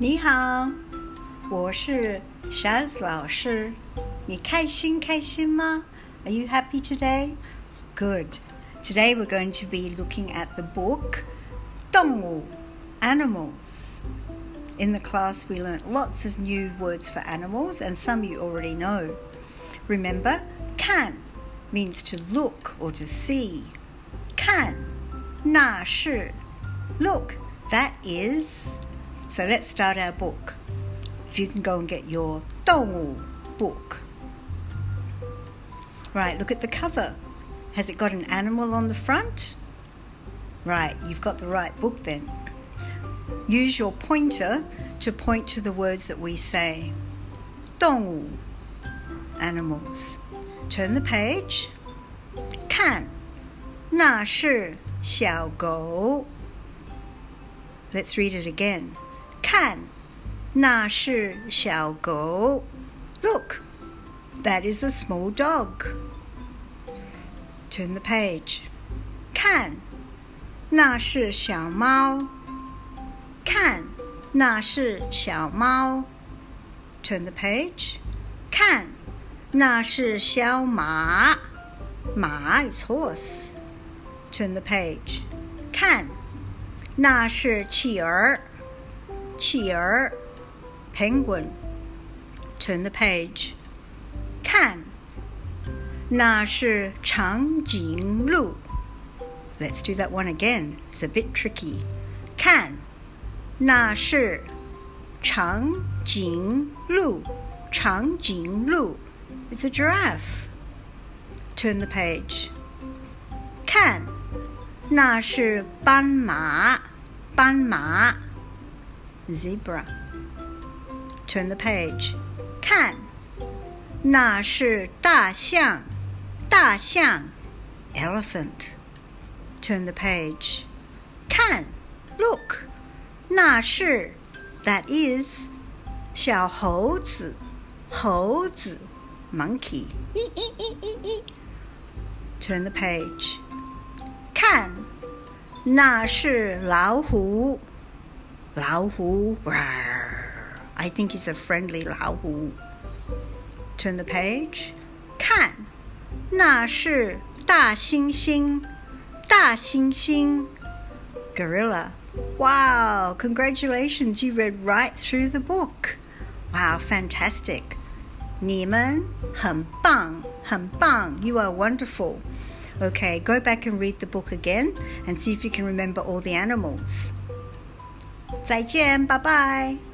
你好，我是 Shaz 老师。你开心开心吗？Are you happy today? Good. Today we're going to be looking at the book 动物 Animals. In the class we learnt lots of new words for animals and some you already know. Remember, can means to look or to see. Can 那是 look that is. so let's start our book. If you can go and get your dong book. Right, look at the cover. Has it got an animal on the front? Right, you've got the right book then. Use your pointer to point to the words that we say. dong animals. Turn the page. Can, na shi xiao go. Let's read it again. 看，那是小狗。Look, that is a small dog. Turn the page. 看，那是小猫。看，那是小猫。Turn the page. 看，那是小马。马 is horse. Turn the page. 看。那是企鹅， 企鹅，penguin。Turn the page，看，那是长颈鹿。Let's do that one again. It's a bit tricky. 看，那是长颈鹿，长颈鹿。It's a giraffe. Turn the page. 看，那是斑马。斑马 ，zebra。Turn the page，看，那是大象，大象，elephant。Turn the page，看，look，那是，that is，小猴子，猴子，monkey。咦咦咦咦咦。Turn the page，看。那是老虎， 老虎。I think it's a friendly 老虎。Turn the page，看，那是大猩猩，大猩猩。Gorilla. Wow, congratulations, you read right through the book. Wow, fantastic. 你们很棒，很棒. You are wonderful. Okay, go back and read the book again and see if you can remember all the animals. 再见，拜拜。